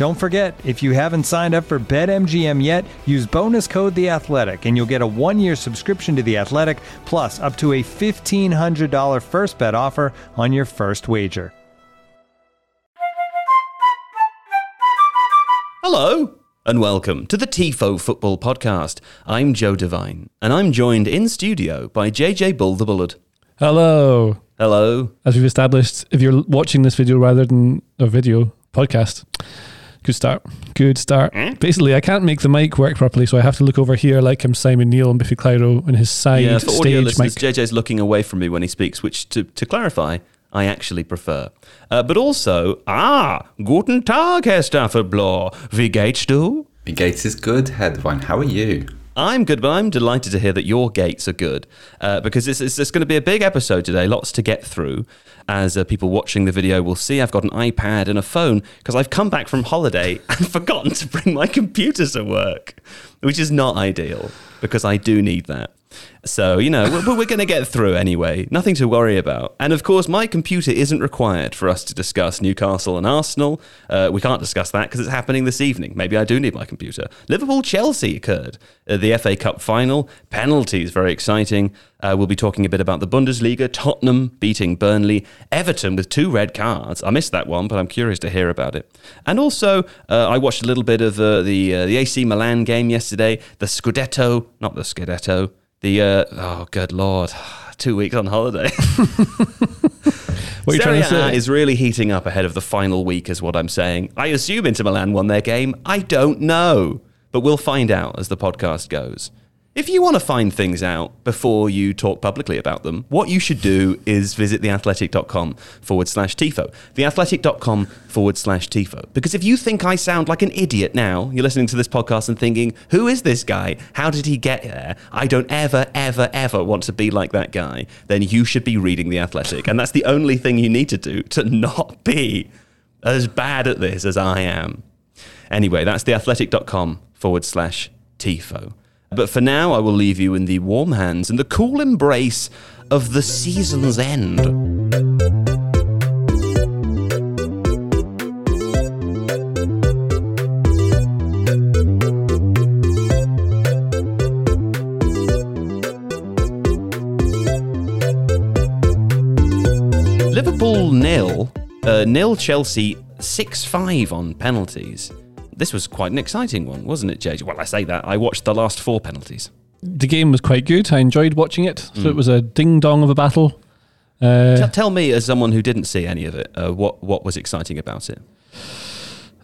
Don't forget, if you haven't signed up for BetMGM yet, use bonus code The Athletic, and you'll get a one-year subscription to The Athletic, plus up to a fifteen hundred dollar first bet offer on your first wager. Hello, and welcome to the TIFO Football Podcast. I'm Joe Devine, and I'm joined in studio by JJ Bull the Bullard. Hello. Hello. As we've established, if you're watching this video rather than a video podcast, good start. Good start. Hmm? Basically, I can't make the mic work properly, so I have to look over here like I'm Simon Neil and Biffy Clyro and his side Yeah, for audio stage listeners, mic. JJ's looking away from me when he speaks, which, to, to clarify, I actually prefer. Uh, but also, ah, guten Tag, Herr Staffelblau. Wie geht's du? Your Gates is good, Headwine. How are you? I'm good, but I'm delighted to hear that your gates are good uh, because it's, it's, it's going to be a big episode today, lots to get through. As uh, people watching the video will see, I've got an iPad and a phone because I've come back from holiday and forgotten to bring my computer to work, which is not ideal because I do need that. So, you know, we're, we're going to get through anyway. Nothing to worry about. And of course, my computer isn't required for us to discuss Newcastle and Arsenal. Uh, we can't discuss that because it's happening this evening. Maybe I do need my computer. Liverpool Chelsea occurred. The FA Cup final. Penalties, very exciting. Uh, we'll be talking a bit about the Bundesliga. Tottenham beating Burnley. Everton with two red cards. I missed that one, but I'm curious to hear about it. And also, uh, I watched a little bit of uh, the uh, the AC Milan game yesterday. The Scudetto, not the Scudetto. The uh, oh, good lord, two weeks on holiday. What are you trying to Serie A say? is really heating up ahead of the final week, is what I'm saying. I assume Inter Milan won their game. I don't know, but we'll find out as the podcast goes. If you want to find things out before you talk publicly about them, what you should do is visit theathletic.com forward slash TIFO. Theathletic.com forward slash TIFO. Because if you think I sound like an idiot now, you're listening to this podcast and thinking, who is this guy? How did he get there? I don't ever, ever, ever want to be like that guy. Then you should be reading The Athletic. And that's the only thing you need to do to not be as bad at this as I am. Anyway, that's theathletic.com forward slash TIFO. But for now, I will leave you in the warm hands and the cool embrace of the season's end. Liverpool nil, uh, nil Chelsea six five on penalties. This was quite an exciting one, wasn't it, JJ? Well, I say that I watched the last four penalties. The game was quite good. I enjoyed watching it. So Mm. it was a ding dong of a battle. Uh, Tell, tell me, as someone who didn't see any of it, uh, what what was exciting about it?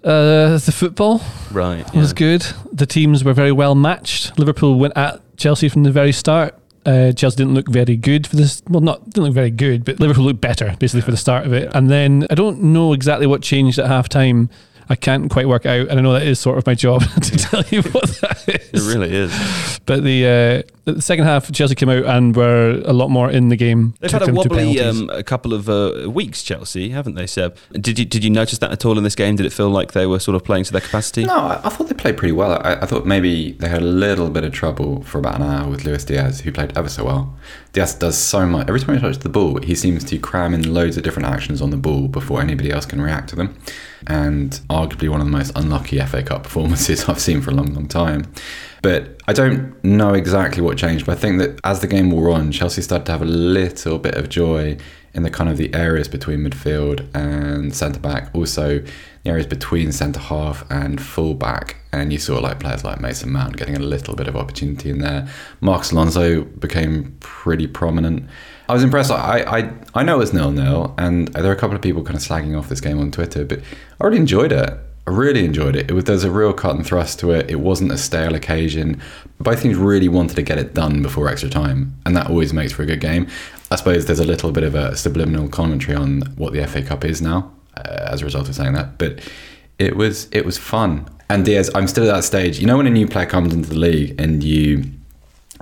uh, the football Right, was yeah. good. The teams were very well matched. Liverpool went at Chelsea from the very start. Uh, Chelsea didn't look very good for this. Well, not didn't look very good, but Liverpool looked better basically for the start of it. And then I don't know exactly what changed at half time. I can't quite work out, and I know that is sort of my job to tell you what that is. It really is. But the uh, the second half, Chelsea came out and were a lot more in the game. They've had a wobbly um, a couple of uh, weeks, Chelsea, haven't they, Seb? Did you did you notice that at all in this game? Did it feel like they were sort of playing to their capacity? No, I, I thought they played pretty well. I, I thought maybe they had a little bit of trouble for about an hour with Luis Diaz, who played ever so well. Diaz does so much. Every time he touches the ball, he seems to cram in loads of different actions on the ball before anybody else can react to them. And arguably one of the most unlucky FA Cup performances I've seen for a long, long time. But I don't know exactly what changed, but I think that as the game wore on, Chelsea started to have a little bit of joy in the kind of the areas between midfield and centre back. Also, the areas between centre half and full back. And you saw like players like Mason Mount getting a little bit of opportunity in there. Marcos Alonso became pretty prominent. I was impressed. I, I, I know it's nil nil, and there are a couple of people kind of slagging off this game on Twitter, but I really enjoyed it. I really enjoyed it. it was, there's a real cut and thrust to it. It wasn't a stale occasion. Both teams really wanted to get it done before extra time, and that always makes for a good game. I suppose there's a little bit of a subliminal commentary on what the FA Cup is now, uh, as a result of saying that. But it was it was fun. And Diaz, I'm still at that stage. You know when a new player comes into the league and you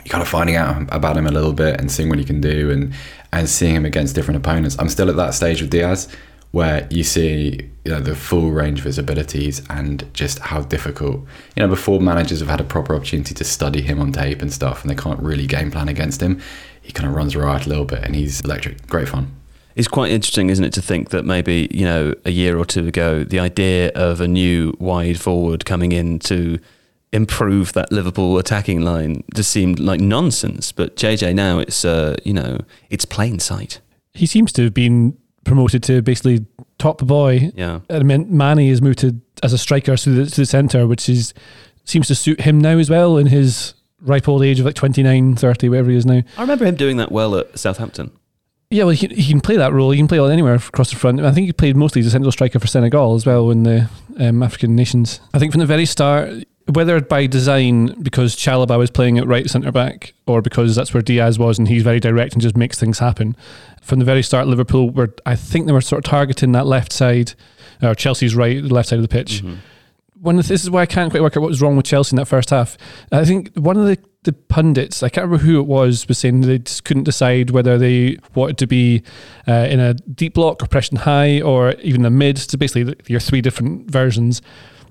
kind of finding out about him a little bit and seeing what he can do and and seeing him against different opponents. I'm still at that stage with Diaz where you see you know, the full range of his abilities and just how difficult. You know, before managers have had a proper opportunity to study him on tape and stuff, and they can't really game plan against him. He kind of runs riot a little bit, and he's electric. Great fun. It's quite interesting, isn't it, to think that maybe you know a year or two ago, the idea of a new wide forward coming in to improve that Liverpool attacking line just seemed like nonsense. But JJ now, it's uh, you know, it's plain sight. He seems to have been promoted to basically top boy. Yeah. I mean, Manny is moved to, as a striker to the, to the centre, which is seems to suit him now as well in his ripe old age of like 29, 30, whatever he is now. I remember him doing that well at Southampton. Yeah, well, he, he can play that role. He can play anywhere across the front. I think he played mostly as a central striker for Senegal as well in the um, African nations. I think from the very start, whether by design because Chalobah was playing at right centre back or because that's where Diaz was and he's very direct and just makes things happen. From the very start, Liverpool were, I think they were sort of targeting that left side, or Chelsea's right, the left side of the pitch. Mm-hmm. One of the, this is why I can't quite work out what was wrong with Chelsea in that first half. I think one of the, the pundits, I can't remember who it was, was saying they just couldn't decide whether they wanted to be uh, in a deep block or pressing high or even a mid. So basically, your three different versions.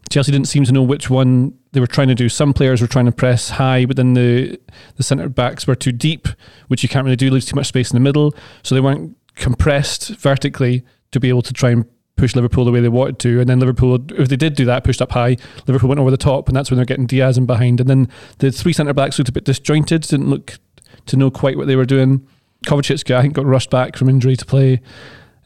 Chelsea didn't seem to know which one they were trying to do. Some players were trying to press high, but then the the centre backs were too deep, which you can't really do. Leaves too much space in the middle, so they weren't compressed vertically to be able to try and push Liverpool the way they wanted to. And then Liverpool, if they did do that, pushed up high, Liverpool went over the top, and that's when they're getting Diaz in behind. And then the three centre backs looked a bit disjointed, didn't look to know quite what they were doing. Kovacic, I think, got rushed back from injury to play.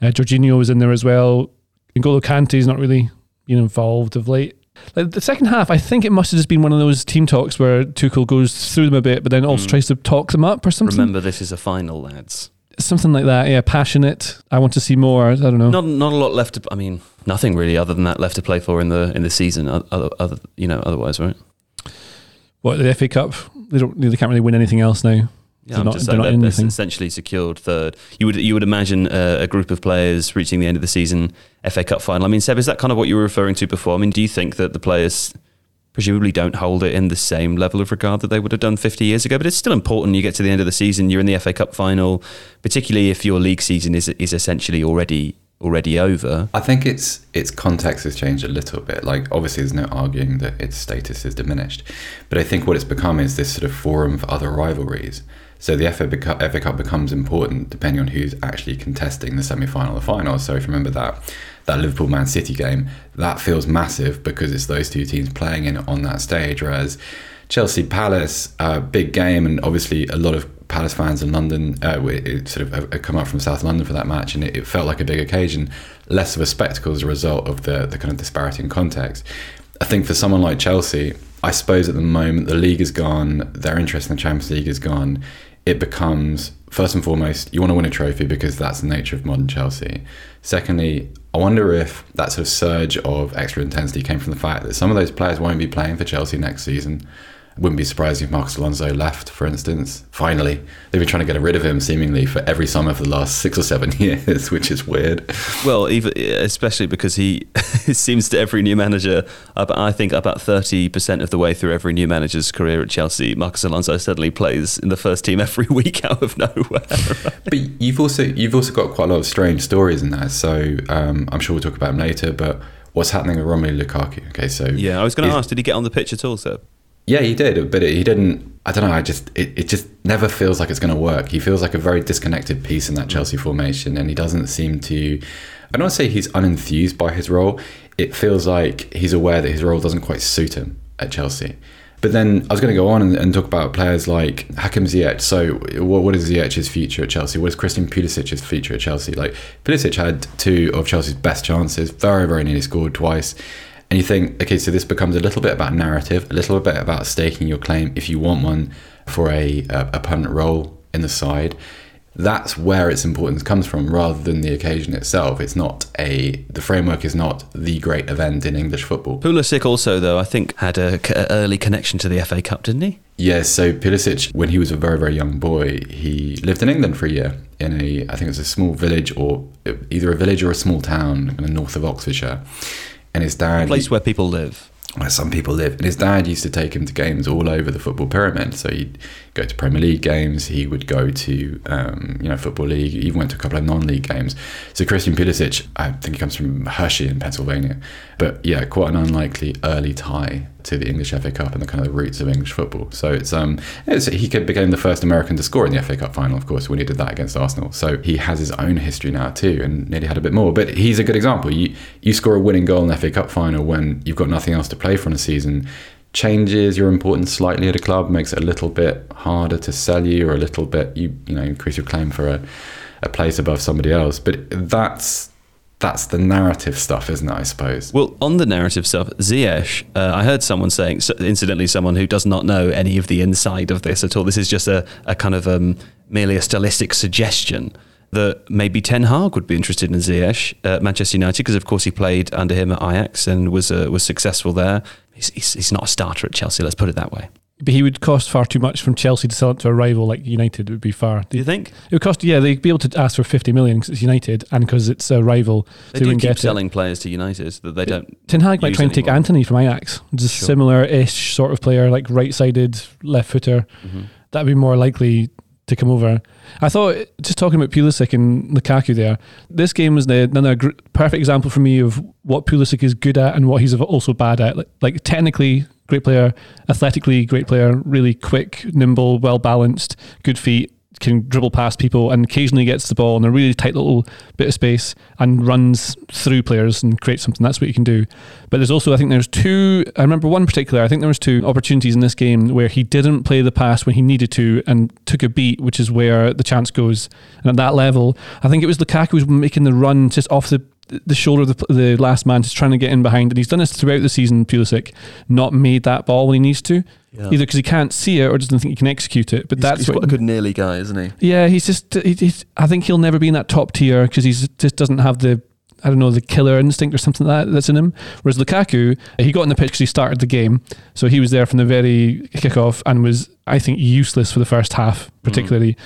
Uh, Jorginho was in there as well. N'Golo Kante's not really been involved of late. Like the second half, I think it must have just been one of those team talks where Tuchel goes through them a bit, but then also Mm. tries to talk them up or something. Remember, this is a final, lads. Something like that. Yeah, passionate. I want to see more. I don't know. Not not a lot left. To, I mean, nothing really other than that left to play for in the in the season. Other, other you know, otherwise, right? What the FA Cup? They don't. They can't really win anything else now. Yeah, I'm not- just saying not that in that's anything. essentially secured third. You would you would imagine uh, a group of players reaching the end of the season, FA Cup final. I mean, Seb, is that kind of what you were referring to before? I mean, do you think that the players presumably don't hold it in the same level of regard that they would have done 50 years ago? But it's still important. You get to the end of the season, you're in the FA Cup final, particularly if your league season is is essentially already already over. I think its its context has changed a little bit. Like obviously, there's no arguing that its status is diminished, but I think what it's become is this sort of forum for other rivalries. So the FA, beco- FA Cup becomes important depending on who's actually contesting the semi-final or final. So if you remember that that Liverpool Man City game, that feels massive because it's those two teams playing in on that stage. Whereas Chelsea Palace, uh, big game, and obviously a lot of Palace fans in London uh, sort of have come up from South London for that match, and it, it felt like a big occasion, less of a spectacle as a result of the the kind of disparity in context. I think for someone like Chelsea, I suppose at the moment the league is gone, their interest in the Champions League is gone. It becomes first and foremost you want to win a trophy because that's the nature of modern Chelsea. Secondly, I wonder if that sort of surge of extra intensity came from the fact that some of those players won't be playing for Chelsea next season. Wouldn't be surprised if Marcos Alonso left, for instance. Finally, they've been trying to get rid of him seemingly for every summer for the last six or seven years, which is weird. Well, even especially because he it seems to every new manager. I think about thirty percent of the way through every new manager's career at Chelsea, Marcos Alonso suddenly plays in the first team every week out of nowhere. But you've also you've also got quite a lot of strange stories in there. So um, I'm sure we'll talk about him later. But what's happening with Romelu Lukaku? Okay, so yeah, I was going to ask, did he get on the pitch at all, sir? Yeah, he did, but he didn't. I don't know. I just it, it just never feels like it's going to work. He feels like a very disconnected piece in that Chelsea formation, and he doesn't seem to. I don't want to say he's unenthused by his role. It feels like he's aware that his role doesn't quite suit him at Chelsea. But then I was going to go on and, and talk about players like Hakim Ziyech. So, what, what is Ziyech's future at Chelsea? What is Christian Pulisic's future at Chelsea? Like, Pulisic had two of Chelsea's best chances, very, very nearly scored twice. And you think, okay, so this becomes a little bit about narrative, a little bit about staking your claim if you want one for a, a, a permanent role in the side that's where its importance comes from rather than the occasion itself. It's not a, the framework is not the great event in English football. Pulisic also, though, I think had a, a early connection to the FA Cup, didn't he? Yes, so Pulisic, when he was a very, very young boy, he lived in England for a year in a, I think it was a small village or either a village or a small town in the north of Oxfordshire. And his dad. A place where people live where some people live. And his dad used to take him to games all over the football pyramid. So he'd go to Premier League games, he would go to um, you know Football League, he even went to a couple of non-league games. So Christian Pulisic, I think he comes from Hershey in Pennsylvania, but yeah, quite an unlikely early tie to the English FA Cup and the kind of the roots of English football. So it's um it's, he became the first American to score in the FA Cup final, of course, when he did that against Arsenal. So he has his own history now too, and nearly had a bit more. But he's a good example. You you score a winning goal in the FA Cup final when you've got nothing else to play for in a season changes your importance slightly at a club, makes it a little bit harder to sell you, or a little bit you you know increase your claim for a, a place above somebody else. But that's that's the narrative stuff, isn't it? I suppose. Well, on the narrative stuff, Ziyech, uh, I heard someone saying, incidentally, someone who does not know any of the inside of this at all. This is just a, a kind of um, merely a stylistic suggestion that maybe Ten Hag would be interested in Ziyech at Manchester United because, of course, he played under him at Ajax and was uh, was successful there. He's, he's, he's not a starter at Chelsea. Let's put it that way. But he would cost far too much from Chelsea to sell it to a rival like United. It would be far. Do you think? It would cost, yeah, they'd be able to ask for 50 million because it's United and because it's a rival. They so do keep selling it. players to United that they don't. Ten Hag might try and take Antony from Ajax, is sure. similar ish sort of player, like right sided, left footer. Mm-hmm. That'd be more likely to come over. I thought, just talking about Pulisic and Lukaku there, this game was the, another gr- perfect example for me of what Pulisic is good at and what he's also bad at. Like, like technically, great player, athletically, great player, really quick, nimble, well balanced, good feet, can dribble past people and occasionally gets the ball in a really tight little bit of space and runs through players and creates something. That's what you can do. But there's also, I think there's two, I remember one particular, I think there was two opportunities in this game where he didn't play the pass when he needed to and took a beat, which is where the chance goes. And at that level, I think it was Lukaku was making the run just off the the shoulder of the, the last man, just trying to get in behind. And he's done this throughout the season, Pulisic, not made that ball when he needs to. Yeah. Either because he can't see it or doesn't think he can execute it. But he's, that's he's what, a good nearly guy, isn't he? Yeah, he's just. He, he's, I think he'll never be in that top tier because he just doesn't have the. I don't know the killer instinct or something like that that's in him. Whereas Lukaku, he got in the pitch because he started the game, so he was there from the very kickoff and was, I think, useless for the first half, particularly. Mm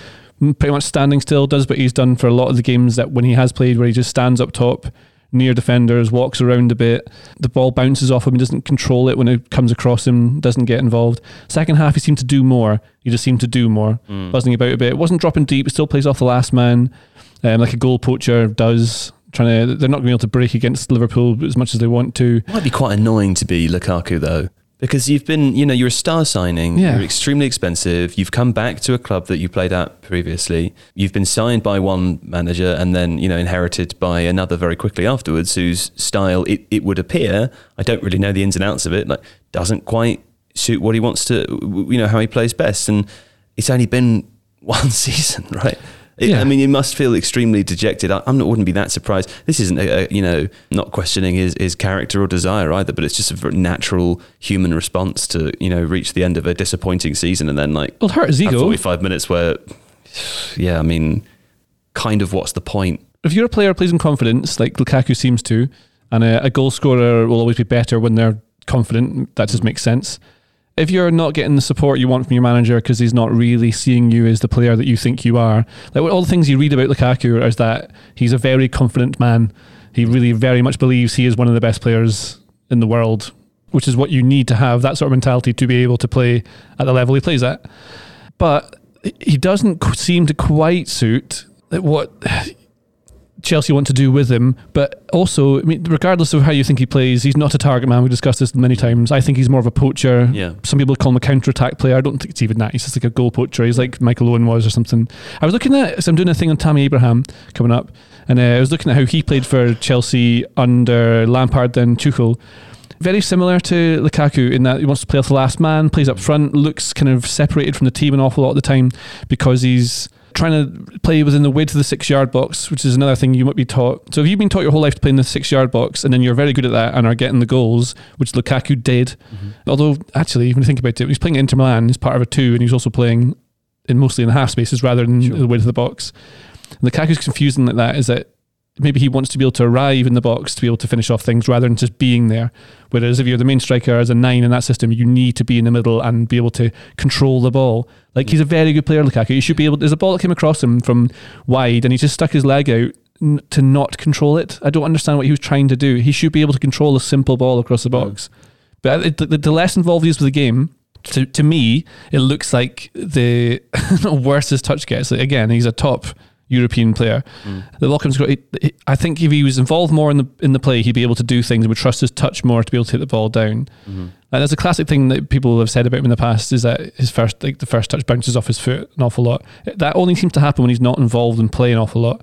pretty much standing still, does what he's done for a lot of the games that when he has played, where he just stands up top, near defenders, walks around a bit. The ball bounces off him, he doesn't control it when it comes across him, doesn't get involved. Second half, he seemed to do more. He just seemed to do more, mm. buzzing about a bit. It wasn't dropping deep, still plays off the last man, um, like a goal poacher does. Trying to, they're not going to be able to break against Liverpool as much as they want to. Might be quite annoying to be Lukaku though because you've been, you know, you're a star signing. Yeah. You're extremely expensive. You've come back to a club that you played at previously. You've been signed by one manager and then, you know, inherited by another very quickly afterwards, whose style it, it would appear, I don't really know the ins and outs of it, like doesn't quite suit what he wants to, you know, how he plays best. And it's only been one season, right? It, yeah. I mean, you must feel extremely dejected. I, I wouldn't be that surprised. This isn't, a, a, you know, not questioning his, his character or desire either, but it's just a natural human response to, you know, reach the end of a disappointing season and then like well, hurt his ego. 45 minutes where, yeah, I mean, kind of what's the point? If you're a player plays in confidence, like Lukaku seems to, and a, a goal scorer will always be better when they're confident, that just makes sense if you're not getting the support you want from your manager because he's not really seeing you as the player that you think you are, like all the things you read about Lukaku is that he's a very confident man. He really very much believes he is one of the best players in the world, which is what you need to have that sort of mentality to be able to play at the level he plays at. But he doesn't seem to quite suit what Chelsea want to do with him. But also, I mean, regardless of how you think he plays, he's not a target man. We discussed this many times. I think he's more of a poacher. Yeah. Some people call him a counter attack player. I don't think it's even that. He's just like a goal poacher. He's like Michael Owen was or something. I was looking at, so I'm doing a thing on Tammy Abraham coming up, and uh, I was looking at how he played for Chelsea under Lampard then Tuchel. Very similar to Lukaku in that he wants to play off the last man, plays up front, looks kind of separated from the team an awful lot of the time because he's trying to play within the width of the six yard box, which is another thing you might be taught. So if you've been taught your whole life to play in the six yard box and then you're very good at that and are getting the goals, which Lukaku did, mm-hmm. although actually, when you think about it, he's playing Inter Milan, he's part of a two and he's also playing in mostly in the half spaces rather than the width of the box. And Lukaku's confusing like that is that maybe he wants to be able to arrive in the box to be able to finish off things rather than just being there. Whereas if you're the main striker as a nine in that system, you need to be in the middle and be able to control the ball. Like he's a very good player, Lukaku. You should be able. There's a ball that came across him from wide, and he just stuck his leg out n- to not control it. I don't understand what he was trying to do. He should be able to control a simple ball across the box. But it, the, the less involved he is with the game, to, to me, it looks like the worse his touch gets. Like, again, he's a top European player. Mm. The Lockhams, I think if he was involved more in the in the play, he'd be able to do things and would trust his touch more to be able to hit the ball down. Mm-hmm. And that's a classic thing that people have said about him in the past is that his first like the first touch bounces off his foot an awful lot. That only seems to happen when he's not involved in play an awful lot.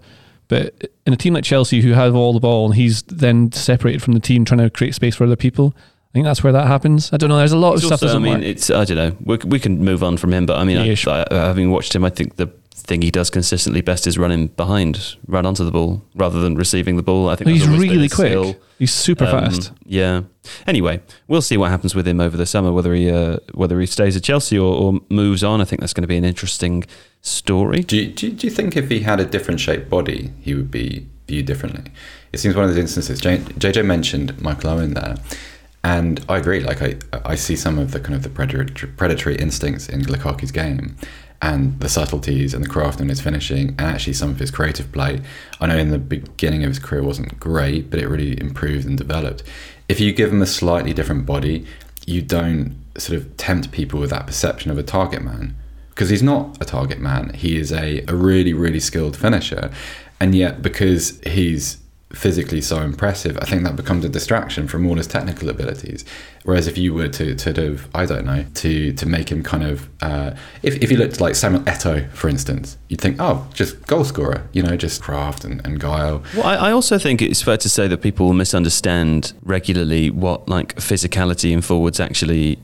But in a team like Chelsea, who have all the ball, and he's then separated from the team, trying to create space for other people. I think that's where that happens. I don't know. There's a lot of stuff. also, I mean, work. it's I don't know. We, we can move on from him, but I mean, Yeah, I, sure. I, having watched him, I think the thing he does consistently best is running behind, run onto the ball rather than receiving the ball. I think he's that's always been really quick. skill. He's super Um, fast. Yeah. Anyway, we'll see what happens with him over the summer. Whether he uh, whether he stays at Chelsea or, or moves on. I think that's going to be an interesting story. Do you, do, you, do you think if he had a different shaped body, he would be viewed differently? It seems one of those instances. J- JJ mentioned Michael Owen there, and I agree. Like I, I see some of the kind of the predatory, predatory instincts in Lukaku's game, and the subtleties and the craft and his finishing, and actually some of his creative play. I know in the beginning of his career wasn't great, but it really improved and developed. If you give him a slightly different body, you don't sort of tempt people with that perception of a target man because he's not a target man. He is a, a really, really skilled finisher. And yet, because he's physically so impressive, I think that becomes a distraction from all his technical abilities. Whereas if you were to sort of, I don't know, to to make him kind of, uh, if, if he looked like Samuel Eto'o, for instance, you'd think, oh, just goal scorer, you know, just craft and, and guile. Well, I, I also think it's fair to say that people misunderstand regularly what like physicality in forwards actually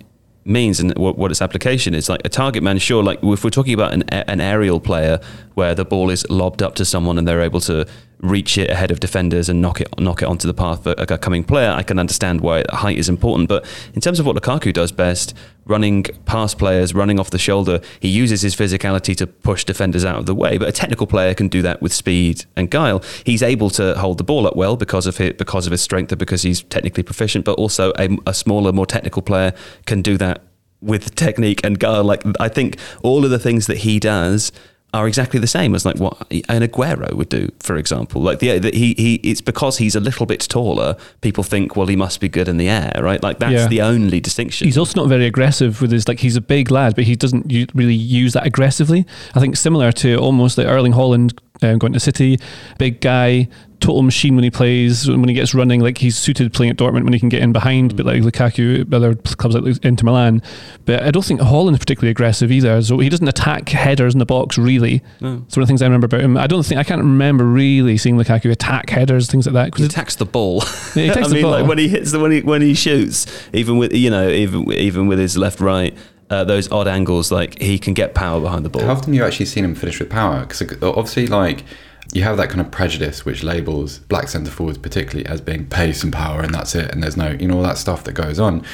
means and what, what its application is. Like a target man, sure. Like if we're talking about an, an aerial player where the ball is lobbed up to someone and they're able to reach it ahead of defenders and knock it knock it onto the path of a coming player, I can understand why height is important. But in terms of what Lukaku does best, running past players, running off the shoulder, he uses his physicality to push defenders out of the way. But a technical player can do that with speed and guile. He's able to hold the ball up well because of his, because of his strength and because he's technically proficient. But also a, a smaller, more technical player can do that with technique and guile. Like I think all of the things that he does are exactly the same as like what an Aguero would do, for example. Like the, the he he it's because he's a little bit taller. People think, well, he must be good in the air, right? Like that's Yeah. the only distinction. He's also not very aggressive with his like he's a big lad, but he doesn't u- really use that aggressively. I think similar to almost like Erling Haaland um, going to City, big guy, total machine when he plays. When he gets running, like he's suited playing at Dortmund when he can get in behind, but like Lukaku, other clubs like Inter Milan. But I don't think Haaland's particularly aggressive either. So he doesn't attack headers in the box really. No. It's one of the things I remember about him. I don't think I can't remember really seeing Lukaku attack headers, things like that. he Because attacks the ball. Yeah, he attacks I the mean, ball. like when he hits the when he when he shoots, even with you know even even with his left right. Uh, those odd angles, like he can get power behind the ball. How often have you actually seen him finish with power? Because obviously, like you have that kind of prejudice which labels black centre forwards particularly as being pace and power, and that's it. And there's no, you know, all that stuff that goes on.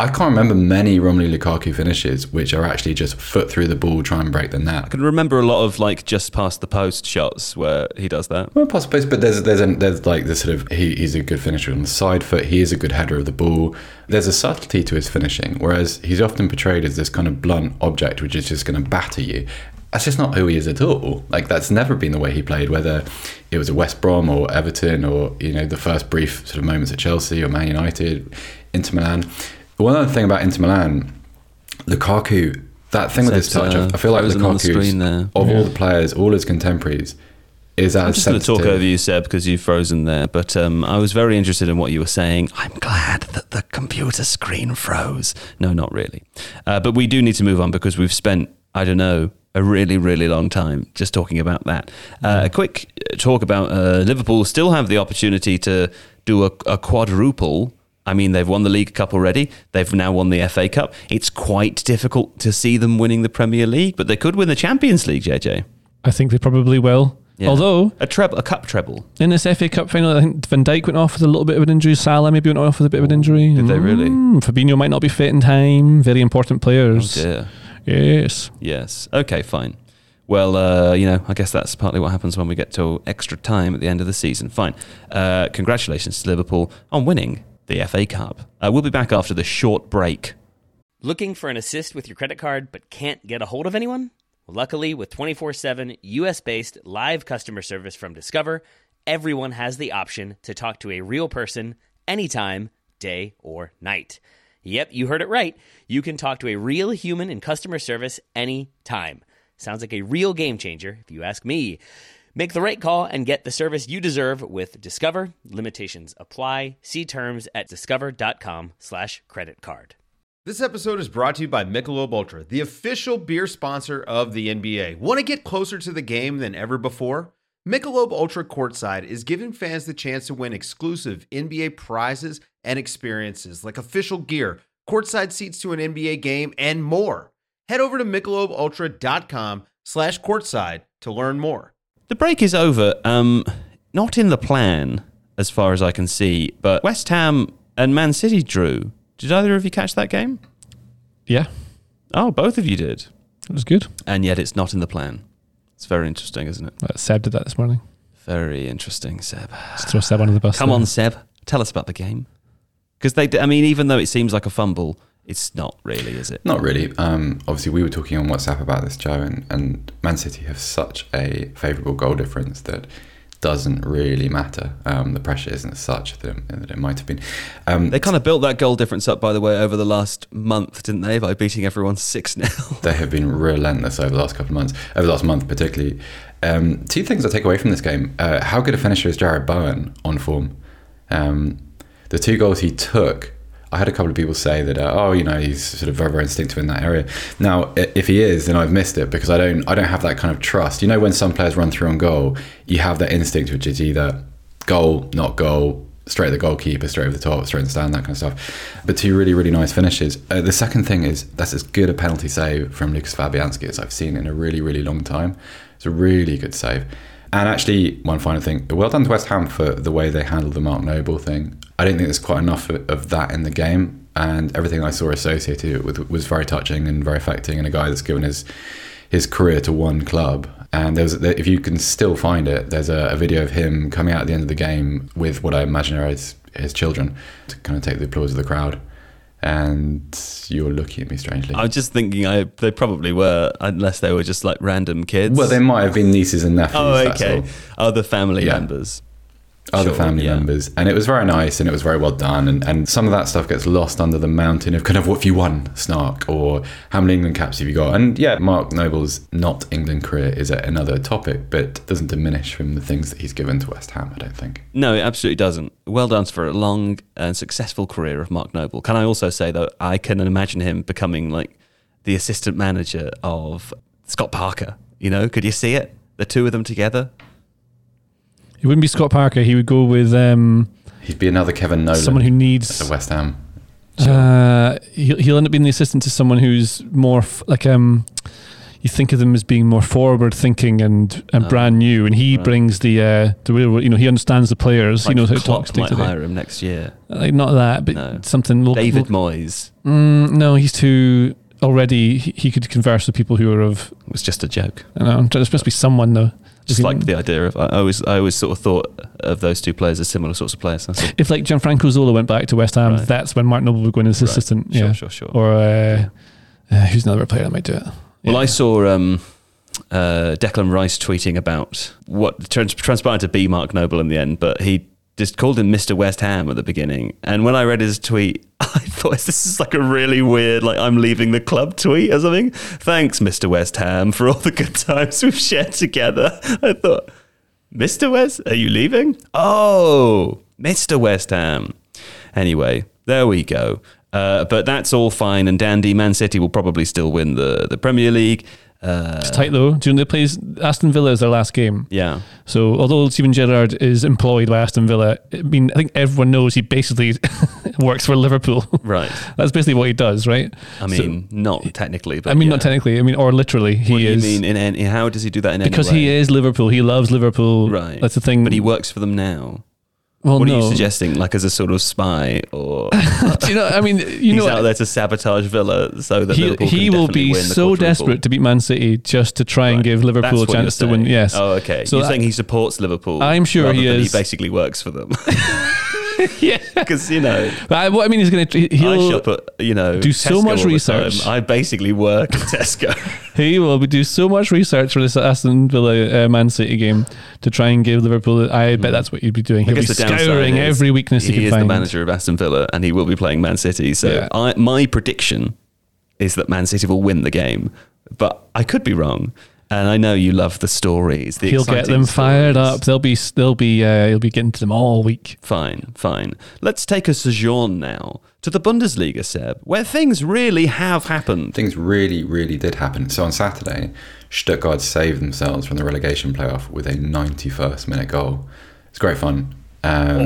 I can't remember many Romelu Lukaku finishes which are actually just foot through the ball, try and break the net. I can remember a lot of like just past the post shots where he does that. Well, possibly, but there's there's an, there's like this sort of he, he's a good finisher on the side foot. He is a good header of the ball. There's a subtlety to his finishing, whereas he's often portrayed as this kind of blunt object which is just going to batter you. That's just not who he is at all. Like that's never been the way he played. Whether it was at West Brom or Everton or you know the first brief sort of moments at Chelsea or Man United, Inter Milan. One other thing about Inter Milan, Lukaku. That thing with his touch, I- uh, I feel like Lukaku of Yeah. all the players, all his contemporaries, is as I'm just going to talk over you, Seb, because you've frozen there. But um, I was very interested in what you were saying. I'm glad that the computer screen froze. No, not really. Uh, but we do need to move on because we've spent, I don't know, a really, really long time just talking about that. Uh, a quick talk about uh, Liverpool still have the opportunity to do a, a quadruple. I mean, they've won the League Cup already. They've now won the FA Cup. It's quite difficult to see them winning the Premier League, but they could win the Champions League, JJ. I think they probably will. Yeah. Although a treble, a cup treble. in this FA Cup final, I think Van Dijk went off with a little bit of an injury. Salah maybe went off with a bit of an injury. Did they really? Mm, Fabinho might not be fit in time. Very important players. Oh dear. yes. Yes. Okay, fine. Well, uh, you know, I guess that's partly what happens when we get to extra time at the end of the season. Fine. Uh, congratulations to Liverpool on winning the FA Cup. Uh, we'll be back after the short break. Looking for an assist with your credit card but can't get a hold of anyone? Luckily, with 24 7 US based live customer service from Discover, everyone has the option to talk to a real person anytime, day or night. Yep, you heard it right. You can talk to a real human in customer service anytime. Sounds like a real game changer, if you ask me. Make the right call and get the service you deserve with Discover. Limitations apply. See terms at discover.com slash credit card. This episode is brought to you by Michelob Ultra, the official beer sponsor of the NBA. Want to get closer to the game than ever before? Michelob Ultra Courtside is giving fans the chance to win exclusive NBA prizes and experiences like official gear, courtside seats to an NBA game, and more. Head over to michelobultra.com slash courtside to learn more. The break is over. Um, not in the plan, as far as I can see, but West Ham and Man City drew. Did either of you catch that game? Yeah. Oh, both of you did. It was good. And yet it's not in the plan. It's very interesting, isn't it? Uh, Seb did that this morning. Very interesting, Seb. Just throw Seb under the bus. Come there. on, Seb. Tell us about the game. Because they, I mean, even though it seems like a fumble, it's not really, is it? Not really. Um, obviously, we were talking on WhatsApp about this, Joe, and, and Man City have such a favourable goal difference that doesn't really matter. Um, the pressure isn't such that, that it might have been. Um, They kind of built that goal difference up, by the way, over the last month, didn't they? By beating everyone 6 0. they have been relentless over the last couple of months, over the last month particularly. Um, two things I take away from this game: uh, how good a finisher is Jarrod Bowen on form? Um, the two goals he took. I had a couple of people say that, uh, oh, you know, he's sort of very, very instinctive in that area. Now, if he is, then I've missed it because I don't, I don't have that kind of trust. You know, when some players run through on goal, you have that instinct, which is either goal, not goal, straight at the goalkeeper, straight over the top, straight in the stand, that kind of stuff. But two really, really nice finishes. Uh, the second thing is that's as good a penalty save from Lucas Fabianski as I've seen in a really, really long time. It's a really good save. And actually, one final thing. Well done to West Ham for the way they handled the Mark Noble thing. I don't think there's quite enough of, of that in the game. And everything I saw associated with was very touching and very affecting. And a guy that's given his his career to one club. And there's, if you can still find it, there's a, a video of him coming out at the end of the game with what I imagine are his, his children to kind of take the applause of the crowd. And you're looking at me strangely. I was just thinking I, they probably were, unless they were just like random kids. well, they might have been nieces and nephews. Oh, okay. Other family Yeah. members. Other Sure, family yeah. members and it was very nice and it was very well done and, and some of that stuff gets lost under the mountain of kind of what have you won snark or how many england caps have you got and yeah mark noble's not england career is a- another topic but doesn't diminish from the things that he's given to west ham i don't think No, it absolutely doesn't. Well done for a long and successful career of Mark Noble. Can I also say though, I can imagine him becoming like the assistant manager of Scott Parker. You know, could you see it? The two of them together. It wouldn't be Scott Parker. He would go with um, he'd be another kevin nolan someone who at needs. the west ham Uh, he'll, he'll end up being the assistant to someone who's more f- like um. You think of them as being more forward thinking and, and Oh, brand new, and he right. brings the uh, the real. You know, he understands the players. Like he knows how to talk to might day to day. hire him next year. Like not that, but No. something. Local, David Moyes. Mm, no, he's too already. He, he could converse with people who are of. It was just a joke. I don't know. There's supposed to be someone though. Just like the idea of, I always, I always sort of thought of those two players as similar sorts of players. If like Gianfranco Zola went back to West Ham, Right. that's when Mark Noble would go in as Right. assistant. Sure, yeah. sure, sure. Or uh, uh, who's another player that might do it? Well, Yeah. I saw um, uh, Declan Rice tweeting about what trans- transpired to be Mark Noble in the end, but he just called him Mr. West Ham at the beginning. And when I read his tweet, I thought this is like a really weird, like I'm leaving the club tweet or something. Thanks, Mr. West Ham, for all the good times we've shared together. I thought, Mr. West, are you leaving? Oh, Mr. West Ham. Anyway, there we go. Uh, but that's all fine and dandy. Man City will probably still win the, the Premier League. Uh, It's tight though. Do you know they play Aston Villa is their last game? yeah. So although Steven Gerrard is employed by Aston Villa, I mean I think everyone knows he basically works for Liverpool. Right. That's basically what he does, right? I So- mean, not technically, but I mean yeah. not technically. I mean or literally. He What do you is mean in any, how does he do that in because he is Liverpool. He loves Liverpool. Right. That's the thing. But he works for them now. Well, what no. are you suggesting? Like as a sort of spy or you know? I mean, you he's know, out there to sabotage Villa so that he, Liverpool he will be so desperate to beat Man City just to try and Right. give Liverpool That's a chance to win. Yes. Oh, okay. So you're that- saying he supports Liverpool. I'm sure he is. He basically works for them yeah. because you know. But I, what I mean is going to I he'll shop at you know do so much research. I basically work at Tesco. he will do so much research for this Aston Villa uh, Man City game to try and give Liverpool. I bet that's what he'd be doing. He'll be guess the downside scouring every weakness he, he can is find. the manager of Aston Villa, and he will be playing Man City. So Yeah. I, my prediction is that Man City will win the game, but I could be wrong. And I know you love the stories. The He'll get exciting them fired up. They'll be they'll be uh, he'll be getting to them all week. Fine, fine. Let's take a sojourn now to the Bundesliga, Seb, where things really have happened. Things really, really did happen. So on Saturday, Stuttgart saved themselves from the relegation playoff with a 91st minute goal. It's great fun. Um,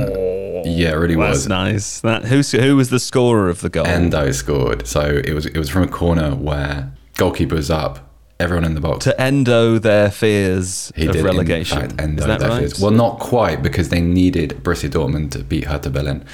yeah, it really That's was. nice. That who's who was the scorer of the goal? Endo scored. So it was it was from a corner where goalkeeper was up, everyone in the box. to endo their fears He of did, relegation. In fact, end Is that their right? fears. Well, not quite because they needed Borussia Dortmund to beat Hertha Berlin,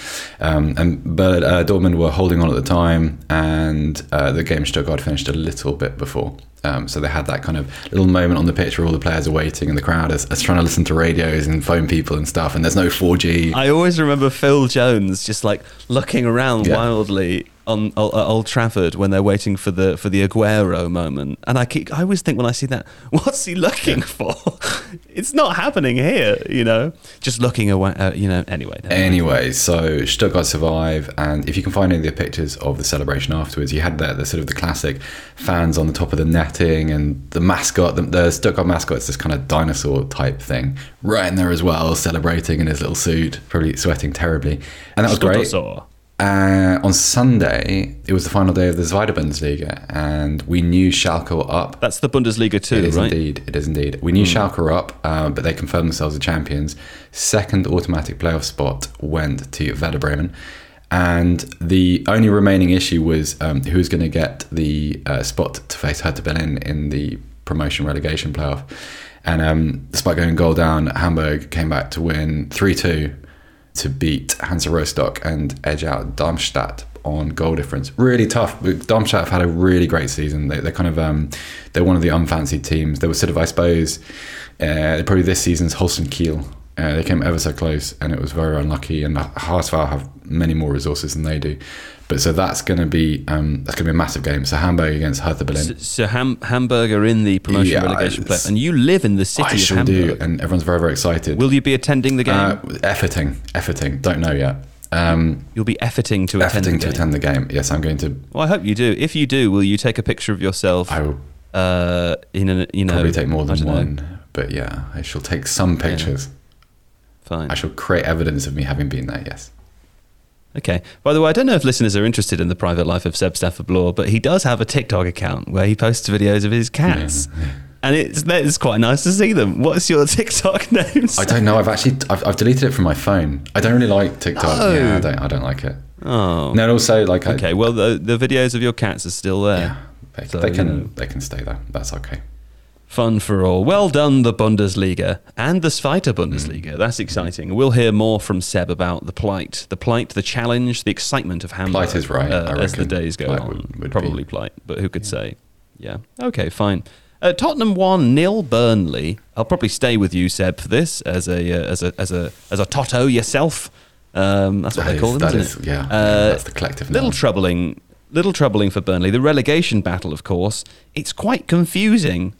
um, and but uh, Dortmund were holding on at the time, and uh, the game Stuttgart finished a little bit before. Um, so they had that kind of little moment on the pitch where all the players are waiting, and the crowd is, is trying to listen to radios and phone people and stuff, and there's no 4G. I always remember Phil Jones just like looking around Yeah. wildly on uh, Old Trafford when they're waiting for the for the Aguero moment, and I keep I always think when I see that, what's he looking for? it's not happening here, you know. Just looking away, uh, you know. Anyway, Anyway, mind. So Stuttgart survive, and if you can find any of the pictures of the celebration afterwards, you had the, the sort of the classic fans on the top of the and the mascot, the, the Stuttgart mascot, is this kind of dinosaur type thing, right in there as well, celebrating in his little suit, probably sweating terribly, and that was great. Uh, on Sunday, it was the final day of the Zweite Bundesliga, and we knew Schalke were up. That's the Bundesliga too, It is right? indeed. It is indeed. We knew Schalke were up, uh, but they confirmed themselves as champions. Second automatic playoff spot went to Werder Bremen. And the only remaining issue was um, who's going to get the uh, spot to face Hertha Berlin in the promotion relegation playoff. And um, despite going goal down, Hamburg came back to win 3 2 to beat Hansa Rostock and edge out Darmstadt on goal difference. Really tough. Darmstadt have had a really great season. They, they're kind of um, they're one of the unfancied teams. They were sort of, I suppose, uh, probably this season's Holstein Kiel. Uh, they came ever so close, and it was very unlucky. And HSV have many more resources than they do. But so that's going to be um, that's going to be a massive game. So Hamburg against Hertha Berlin. So, so Ham- Hamburg are in the promotion Yeah, relegation play, and you live in the city I of sure Hamburg. do, and everyone's very very excited. Will you be attending the game? uh, efforting, efforting. Don't know yet. Um, You'll be efforting to attend the efforting game. to attend the game. Yes, I'm going to. Well, I hope you do. If you do, will you take a picture of yourself? I will uh, in a you know probably take more than don't know. one, but yeah, I shall take some pictures. Fine. I shall create evidence of me having been there. Yes. Okay. By the way, I don't know if listeners are interested in the private life of Seb Stafford Bloor, but he does have a TikTok account where he posts videos of his cats. And it's, it's quite nice to see them. What's your TikTok name? I don't know. I've actually I've, I've deleted it from my phone. I don't really like TikTok. No. Yeah, I don't. I don't like it. Oh. No, also like I, Okay. Well, the, the videos of your cats are still there. yeah, they, So, they you can know. they can stay there. That's okay. Fun for all. Well done, the Bundesliga and the Zweite Bundesliga. Mm. That's exciting. We'll hear more from Seb about the plight, the plight, the challenge, the excitement of Hamburg. Plight is right, uh, as the days go on. would- would Probably be. plight, but who could say? Yeah. Okay, fine. Uh, Tottenham won nil Burnley. I'll probably stay with you, Seb, for this as a uh, as a as a as a Toto yourself. Um, that's what That they is- call them, is- it? yeah, Uh, yeah, that's the collective Little noun. troubling. Little troubling for Burnley. The relegation battle, of course. It's quite confusing.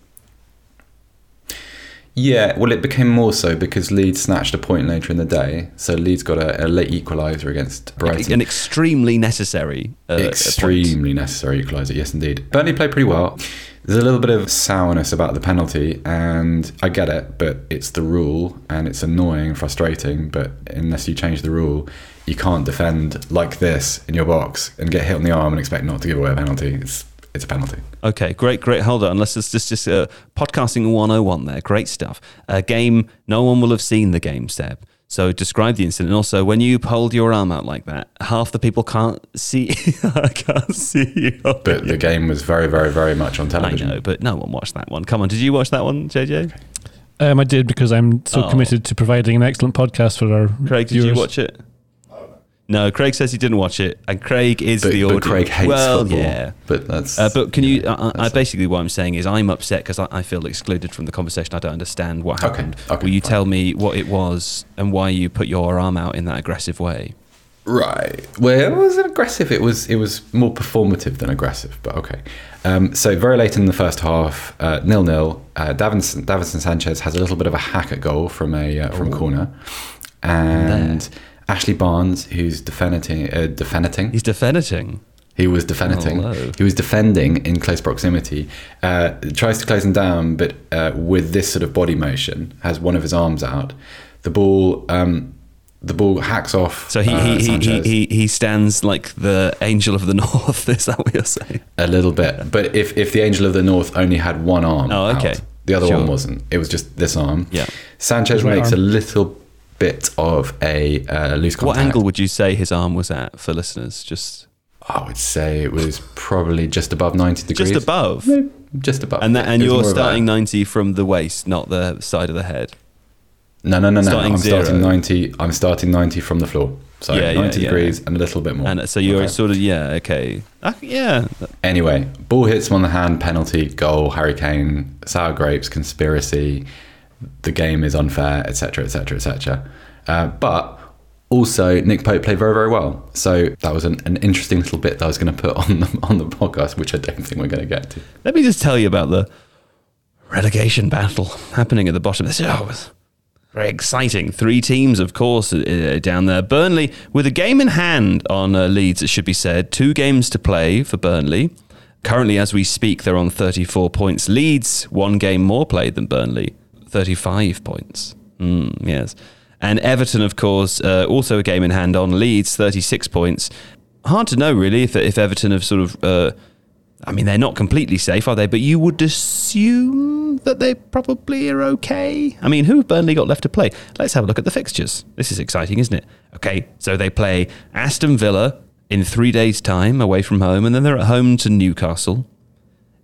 Yeah, well, it became more so because Leeds snatched a point later in the day. So Leeds got a, a late equaliser against Brighton. An extremely necessary. Uh, extremely necessary equaliser. Yes, indeed. Burnley played pretty well. There's a little bit of sourness about the penalty, and I get it, but it's the rule, and it's annoying, and frustrating. But unless you change the rule, you can't defend like this in your box and get hit on the arm and expect not to give away a penalty. It's it's a penalty. Okay, great, great. Hold on. Let's just just, just uh, podcasting 101 there. Great stuff. A game, no one will have seen the game, Seb. So describe the incident. And also, when you hold your arm out like that, half the people can't see. I can't see you. But the game was very, very, very much on I television. know, but no one watched that one. Come on, did you watch that one, JJ? Um, I did because I'm so Oh. committed to providing an excellent podcast for our Craig, did you viewers. watch it? No, Craig says he didn't watch it, and Craig is But, the but. Craig hates well, football. yeah. But that's. Uh, but can you? I, I, basically, what I'm saying is, I'm upset because I, I feel excluded from the conversation. I don't understand what happened. okay, Will you fine. tell me what it was and why you put your arm out in that aggressive way? Right. Well, it wasn't aggressive. It was it was more performative than aggressive. But okay. Um, so very late in the first half, uh, nil nil. Uh, Davinson, Davinson Sanchez has a little bit of a hack at goal from a uh, from a corner, and Ashley Barnes, who's defending, uh, defending. He's defending. He was defending. Hello. He was defending in close proximity. Uh, tries to close him down, but uh, with this sort of body motion, has one of his arms out. The ball, um, the ball hacks off. So he uh, he, he, he, he he stands like the angel of the north. Is that what you're saying? a little bit. But if if the Angel of the North only had one arm, Oh, okay. out, the other Sure. one wasn't. It was just this arm. Yeah. Sanchez makes arm. a little bit of a uh, loose contact. What angle would you say his arm was at for listeners? Just I would say it was probably just above ninety degrees. just above. Just above. And that, and you're starting 90 from the waist, not the side of the head. No, no, no, no. starting I'm starting ninety. I'm starting ninety from the floor. So Yeah, yeah, ninety yeah. degrees and a little bit more. And so you're Okay. sort of yeah, okay, Uh, yeah. Anyway, ball hits him on the hand, penalty, goal, Harry Kane, sour grapes, conspiracy, the game is unfair, etc., etc., etc. But also, Nick Pope played very, very well. So that was an, an interesting little bit that I was going to put on the on the podcast, which I don't think we're going to get to. Let me just tell you about the relegation battle happening at the bottom this. Oh, was very exciting. Three teams, of course, uh, down there. Burnley with a game in hand on uh, Leeds, it should be said. Two games to play for Burnley. Currently, as we speak, they're on 34 points. Leeds, one game more played than Burnley, 35 points. Mm, yes. And Everton, of course, uh, also a game in hand on Leeds, 36 points. Hard to know, really, if, if Everton have sort of. Uh, I mean, they're not completely safe, are they? But you would assume that they probably are okay. I mean, who have Burnley got left to play? Let's have a look at the fixtures. This is exciting, isn't it? Okay, so they play Aston Villa in three days' time away from home, and then they're at home to Newcastle.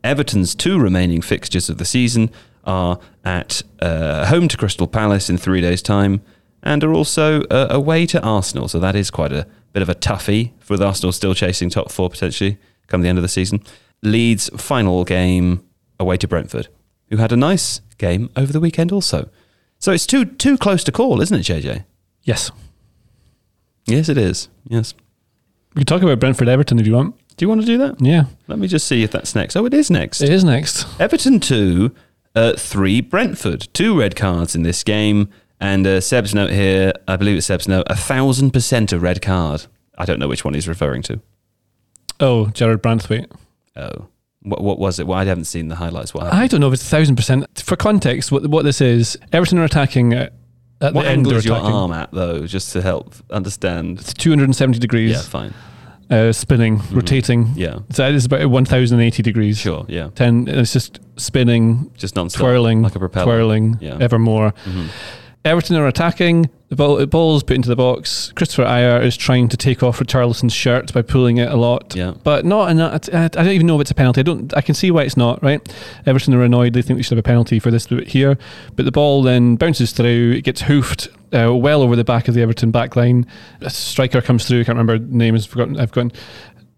Everton's two remaining fixtures of the season are at uh, home to Crystal Palace in three days' time, and are also uh, away to Arsenal. So that is quite a bit of a toughie for the Arsenal still chasing top four potentially come the end of the season. Leeds' final game away to Brentford, who had a nice game over the weekend also. So it's too too close to call, isn't it, JJ? Yes. Yes, it is. Yes. We can talk about Brentford Everton if you want. Do you want to do that? Yeah. Let me just see if that's next. Oh, it is next. It is next. Everton 2, uh, 3 Brentford. Two red cards in this game. And uh, Seb's note here, I believe it's Seb's note, a thousand percent a red card. I don't know which one he's referring to. Oh, Jarrad Branthwaite. Oh. What, what was it? Well, I haven't seen the highlights. What I don't know if it's a thousand percent. For context, what what this is, Everton are attacking at, at What the end. angle They're is your attacking. arm at, though, just to help understand? It's 270 degrees. Yeah, fine. Uh, spinning, rotating. Yeah. So it's about 1080 degrees. Sure, yeah. 10, it's just spinning, Just non twirling, Like a propeller. twirling, Yeah. evermore. Mhm. Everton are attacking. The ball, the ball's put into the box. Kristoffer Ajer is trying to take off Richarlison's shirt by pulling it a lot. Yeah. But not enough. I don't even know if it's a penalty. I don't. I can see why it's not. Right. Everton are annoyed. They think we should have a penalty for this bit here. But the ball then bounces through. It gets hoofed uh, well over the back of the Everton back line. A striker comes through. I can't remember the name. Is forgotten. I've forgotten.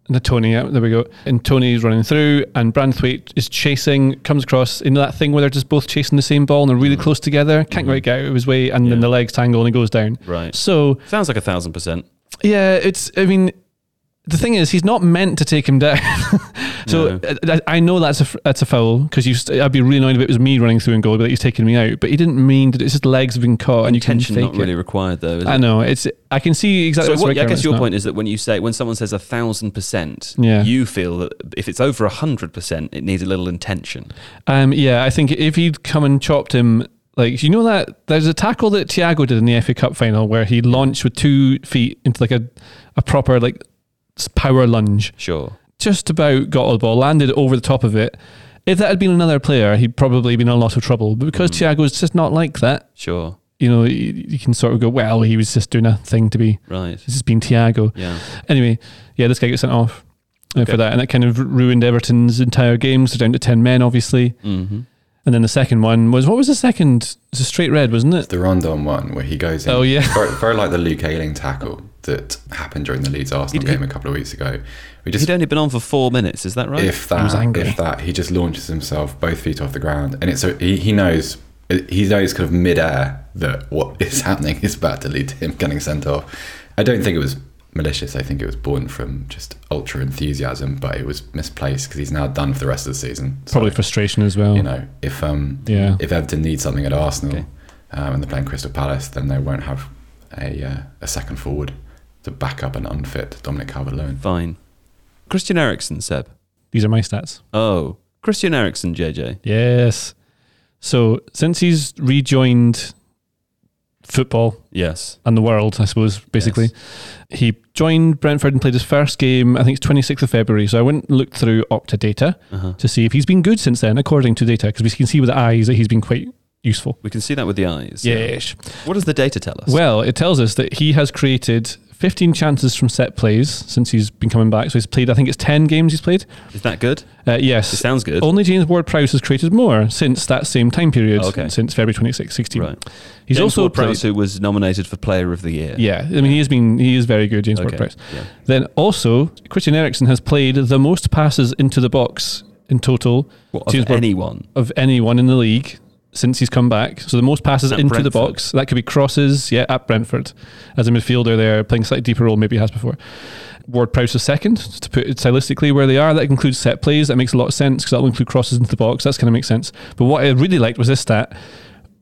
And Toney, yeah, there we go. And Toney's running through, and Branthwaite is chasing, comes across, know that thing where they're just both chasing the same ball and they're really close together. Can't quite get out of his way, and then Mm-hmm. The legs tangle and he goes down. Right. So, Sounds like a thousand percent. yeah, it's, I mean, the thing is, he's not meant to take him down. So No. uh, I know that's a that's a foul because. St- I'd be really annoyed if it was me running through and goal, but he's taking me out. But he didn't mean that. It's just legs have been caught, and you can Intention fake not it. really required though. Is I it? know it's. I can see exactly. So what, I guess your not. point is that when you say when someone says a thousand percent, Yeah. you feel that if it's over a hundred percent, it needs a little intention. Um, yeah, I think if he'd come and chopped him, like you know that there's a tackle that Thiago did in the FA Cup final where he launched with two feet into like a a proper like power lunge, Sure. just about got the ball, landed over the top of it. If that had been another player, he'd probably been in a lot of trouble. But because Mm. Thiago's just not like that, Sure. you know, you, you can sort of go, well, he was just doing a thing to be. Right. This has been Thiago. Yeah. Anyway, yeah, this guy gets sent off uh, Okay. for that, and that kind of ruined Everton's entire game. So down to ten men, obviously. hmm And then the second one was what was the second? It was a straight red, wasn't it? The Rondon one where he goes in. Oh, yeah. Very, very like the Luke Ayling tackle that happened during the Leeds Arsenal He'd- game a couple of weeks ago. We just He'd only been on for four minutes. Is that right? if was that angry. if that he just launches himself both feet off the ground and it's so he, he knows he knows kind of midair that what is happening is about to lead to him getting sent off. I don't think it was malicious. I think it was born from just ultra enthusiasm, but it was misplaced because he's now done for the rest of the season. So, Probably frustration as well. you know if um Yeah. if Everton need something at Arsenal Okay. um, and they're playing Crystal Palace, then they won't have a uh, a second forward to back up an unfit Dominic Calvert-Lewin. Fine. Christian Eriksen, Seb. These are my stats. Oh, Christian Eriksen, JJ. Yes. So since he's rejoined football Yes. and the world, I suppose, basically, he joined Brentford and played his first game. I think it's 26th of February. So I went and looked through Opta data Uh-huh. to see if he's been good since then, according to data, because we can see with the eyes that he's been quite useful. We can see that with the eyes. Yes. What does the data tell us? Well, it tells us that he has created 15 chances from set plays since he's been coming back. So he's played, I think it's 10 games he's played. is that good? Uh, yes. It sounds good. Only James Ward Prowse has created more since that same time period, Oh, okay. since February 26, 16. Right. He's James also Ward-Prowse, who was nominated for Player of the Year. Yeah, I mean, he has been, he is very good, James Okay. Ward Prowse. Yeah. Then also, Christian Eriksen has played the most passes into the box in total What, of Ward- anyone? of anyone in the league since he's come back. So the most passes At into the box. That could be crosses, yeah, at Brentford as a midfielder there, playing a slightly deeper role maybe he has before. Ward Prowse is second to put it stylistically where they are. That includes set plays. That makes a lot of sense because that'll include crosses into the box. That's kind of makes sense. But what I really liked was this stat: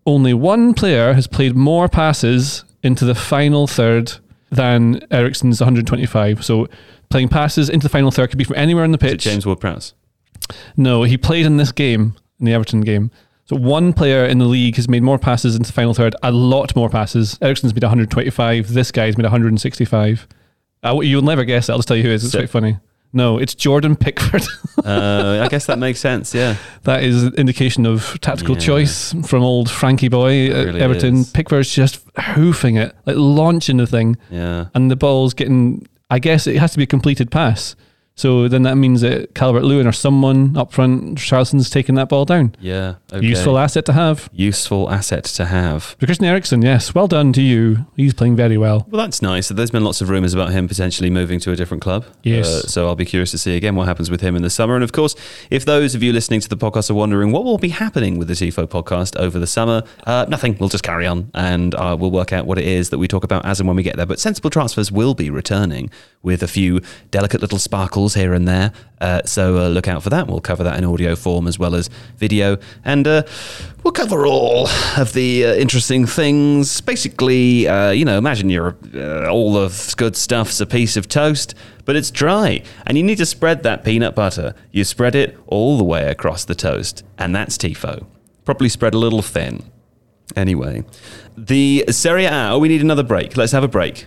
only one player has played more passes into the final third than Eriksen's 125. So playing passes into the final third could be from anywhere on the pitch. James Ward-Prowse? No, he played in this game, in the Everton game. So one player in the league has made more passes into the final third, a lot more passes. Eriksen's made 125. This guy's made 165. Uh, you'll never guess it. I'll just tell you who it is. It's So- quite funny. No, it's Jordan Pickford. uh, I guess that makes sense. Yeah. that is an indication of tactical Yeah. choice from old Frankie Boy at really Everton. is. Pickford's just hoofing it, like launching the thing, Yeah. and the ball's getting. I guess it has to be a completed pass. So then that means that Calvert Lewin or someone up front, Richarlison's taking that ball down. Yeah. Okay. Useful asset to have. Useful asset to have. For Christian Eriksen, yes, well done to you. He's playing very well. Well, that's nice. There's been lots of rumours about him potentially moving to a different club. Yes. Uh, so I'll be curious to see again what happens with him in the summer. And of course, if those of you listening to the podcast are wondering what will be happening with the TIFO podcast over the summer, uh, nothing. We'll just carry on and uh, we'll work out what it is that we talk about as and when we get there. But Sensible Transfers will be returning with a few delicate little sparkles here and there. Uh, so uh, look out for that. We'll cover that in audio form as well as video. And uh, we'll cover all of the uh, interesting things. Basically, uh, you know, imagine you're uh, all of good stuff's a piece of toast, but it's dry, and you need to spread that peanut butter. You spread it all the way across the toast, and that's tifo. Probably spread a little thin. Anyway, the Serie A. Oh, we need another break. Let's have a break.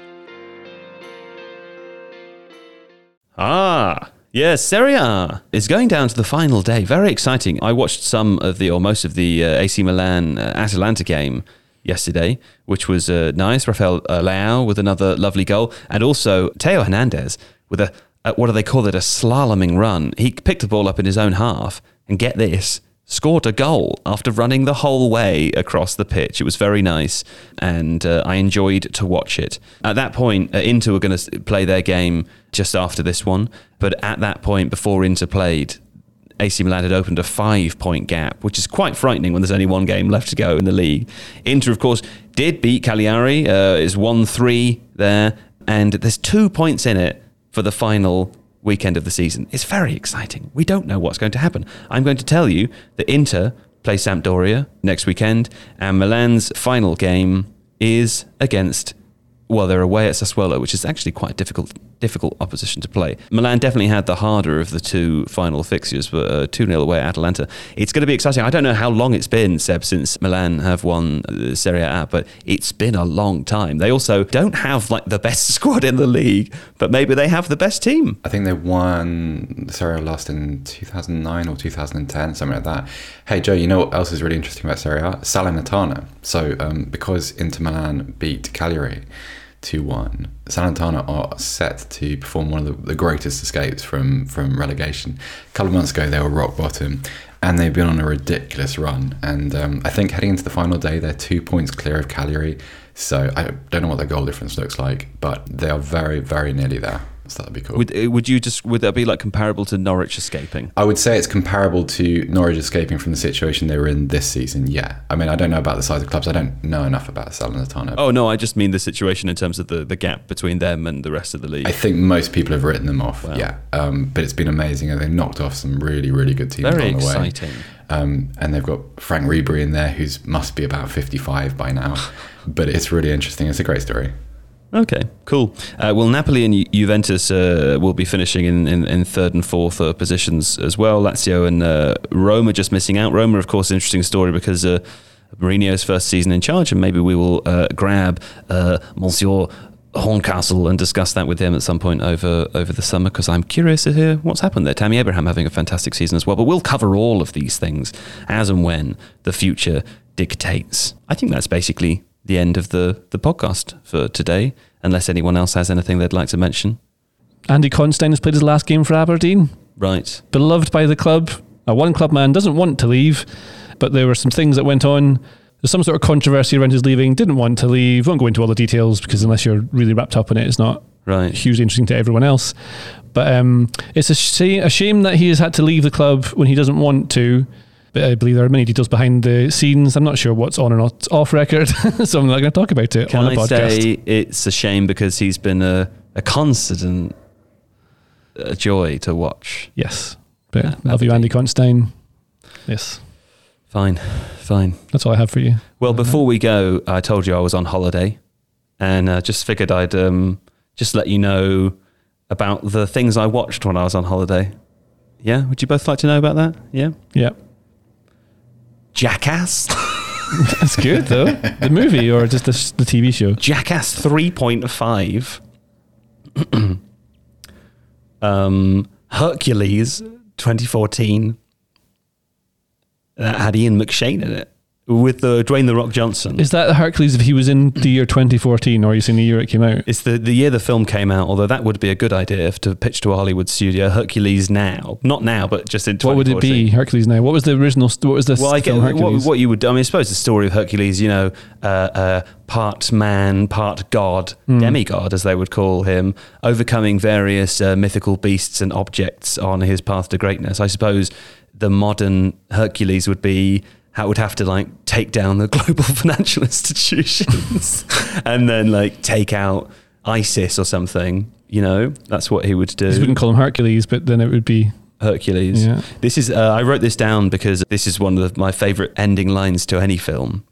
Ah, yes, Serie A is going down to the final day. Very exciting. I watched some of the, or most of the uh, AC Milan uh, Atalanta game yesterday, which was uh, nice. Rafael uh, Leao with another lovely goal, and also Theo Hernandez with a, a, what do they call it, a slaloming run. He picked the ball up in his own half, and get this, scored a goal after running the whole way across the pitch. It was very nice, and uh, I enjoyed to watch it. At that point, uh, Inter were going to play their game just after this one, but at that point, before Inter played, AC Milan had opened a five point gap, which is quite frightening when there's only one game left to go in the league. Inter, of course, did beat Cagliari, uh, is 1 3 there, and there's two points in it for the final weekend of the season. It's very exciting. We don't know what's going to happen. I'm going to tell you that Inter play Sampdoria next weekend, and Milan's final game is against well, they're away at Sassuolo, which is actually quite a difficult, difficult opposition to play. Milan definitely had the harder of the two final fixtures, but uh, 2 0 away at Atalanta. It's going to be exciting. I don't know how long it's been, Seb, since Milan have won uh, Serie A, but it's been a long time. They also don't have like the best squad in the league, but maybe they have the best team. I think they won Serie A last in 2009 or 2010, something like that. Hey, Joe, you know what else is really interesting about Serie A? Salernitana. So, um, because Inter Milan beat Cagliari, 2 1. Salernitana are set to perform one of the, the, greatest escapes from, from relegation. A couple of months ago, they were rock bottom and they've been on a ridiculous run. And um, I think heading into the final day, they're two points clear of Cagliari. So I don't know what their goal difference looks like, but they are very, very nearly there. So that'd be cool. Would, uh, would you just would that be like comparable to Norwich escaping? I would say it's comparable to Norwich escaping from the situation they were in this season. Yeah, I mean I don't know about the size of clubs. I don't know enough about Salernitana. Oh no, I just mean the situation in terms of the, the gap between them and the rest of the league. I think most people have written them off. Wow. Yeah, um, but it's been amazing, and they knocked off some really really good teams Very the way. exciting. Um, and they've got Franck Ribéry in there, who's must be about fifty five by now. but it's really interesting. It's a great story. Okay, cool. Uh, well, Napoli and Ju- Juventus uh, will be finishing in, in, in, third and fourth uh, positions as well. Lazio and uh, Roma just missing out. Roma, of course, interesting story because uh, Mourinho's first season in charge, and maybe we will uh, grab Monsieur Horncastle and discuss that with him at some point over over the summer because I'm curious to hear what's happened there. Tammy Abraham having a fantastic season as well, but we'll cover all of these things as and when the future dictates. I think that's basically the end of the, the podcast for today, unless anyone else has anything they'd like to mention. Andy Considine has played his last game for Aberdeen. Right. Beloved by the club. A one club man doesn't want to leave, but there were some things that went on. There's some sort of controversy around his leaving. Didn't want to leave. Won't go into all the details because unless you're really wrapped up in it, it's not right. hugely interesting to everyone else. But um, it's a, sh- a shame that he has had to leave the club when he doesn't want to. But I believe there are many details behind the scenes. I'm not sure what's on or not off record, so I'm not going to talk about it Can on a I podcast. say it's a shame because he's been a, a constant a joy to watch. Yes. But yeah, love you, Andy Considine. Yes. Fine, fine. That's all I have for you. Well, before we go, I told you I was on holiday, and uh, just figured I'd um, just let you know about the things I watched when I was on holiday. Yeah, would you both like to know about that? Yeah, yeah. Jackass. That's good though. the movie or just the, the TV show? Jackass three point five. um, Hercules 2014 that had Ian McShane in it with the Dwayne the Rock Johnson. Is that Hercules if he was in the year 2014 or are you saying the year it came out? It's the, the year the film came out, although that would be a good idea if to pitch to a Hollywood studio. Hercules now. Not now, but just in What would it be? Hercules now. What was the original, what was the well, I get, what, what you would, I mean, I suppose the story of Hercules, you know, uh, uh, part man, part god, Hmm. demigod, as they would call him, overcoming various uh, mythical beasts and objects on his path to greatness. I suppose the modern Hercules would be how it would have to like take down the global financial institutions and then like take out ISIS or something. You know, that's what he would do. You wouldn't call him Hercules, but then it would be Hercules. Yeah. This is uh, I wrote this down because this is one of the, my favorite ending lines to any film.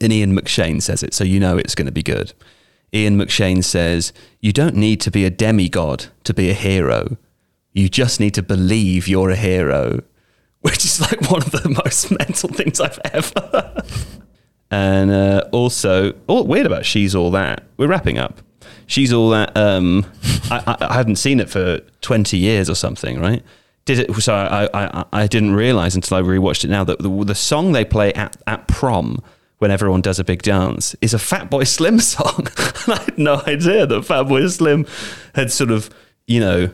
And Ian McShane says it, so you know it's going to be good. Ian McShane says, You don't need to be a demigod to be a hero. You just need to believe you're a hero, which is like one of the most mental things I've ever. And uh, also, oh, weird about She's All That. We're wrapping up. She's All That. Um, I, I, hadn't seen it for 20 years or something, right? Did it? So I, I, I didn't realize until I rewatched it now that the, the song they play at, at prom when everyone does a big dance is a Fatboy Slim song. and I had no idea that Fatboy Slim had sort of, you know,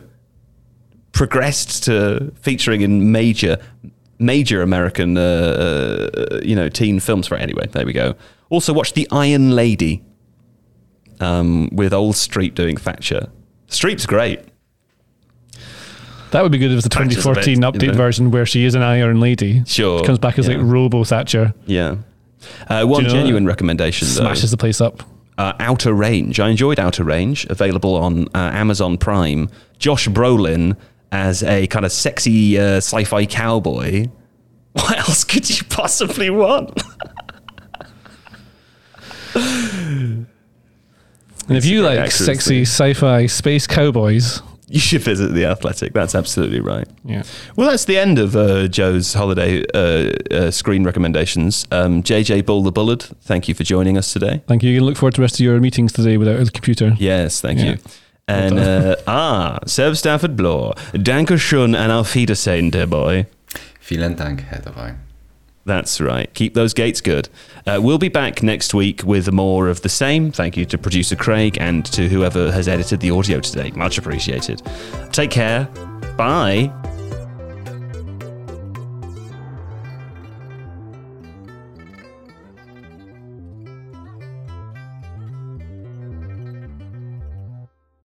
progressed to featuring in major major American, uh, uh, you know, teen films. Right, anyway, there we go. Also, watch The Iron Lady um, with old Streep doing Thatcher. Streep's great. That would be good if it was the Thatcher's a 2014 bit, update you know. version where she is an Iron Lady. Sure, Comes back as yeah. like Robo Thatcher, Yeah. Uh, one know genuine recommendation, though. smashes the place up. uh, Outer Range. I enjoyed Outer Range, available on uh, Amazon Prime. Josh Brolin as a kind of sexy uh, sci-fi cowboy. What else could you possibly want? And if you like actors, sexy sci-fi space cowboys, You should visit the Athletic. That's absolutely right. yeah, Well, that's the end of uh, Joe's holiday uh, uh, screen recommendations. Um, JJ Bull the Bullard, thank you for joining us today. thank you. You can look forward to the rest of your meetings today without a computer. Yes, thank Yeah. you. And uh, ah, Seb Stafford Bloor, Danke schön and auf Wiedersehen, dear boy. Vielen Dank, Herr dabei. That's right. Keep those gates good. Uh, we'll be back next week with more of the same. Thank you to producer Craig and to whoever has edited the audio today. Much appreciated. Take care. Bye.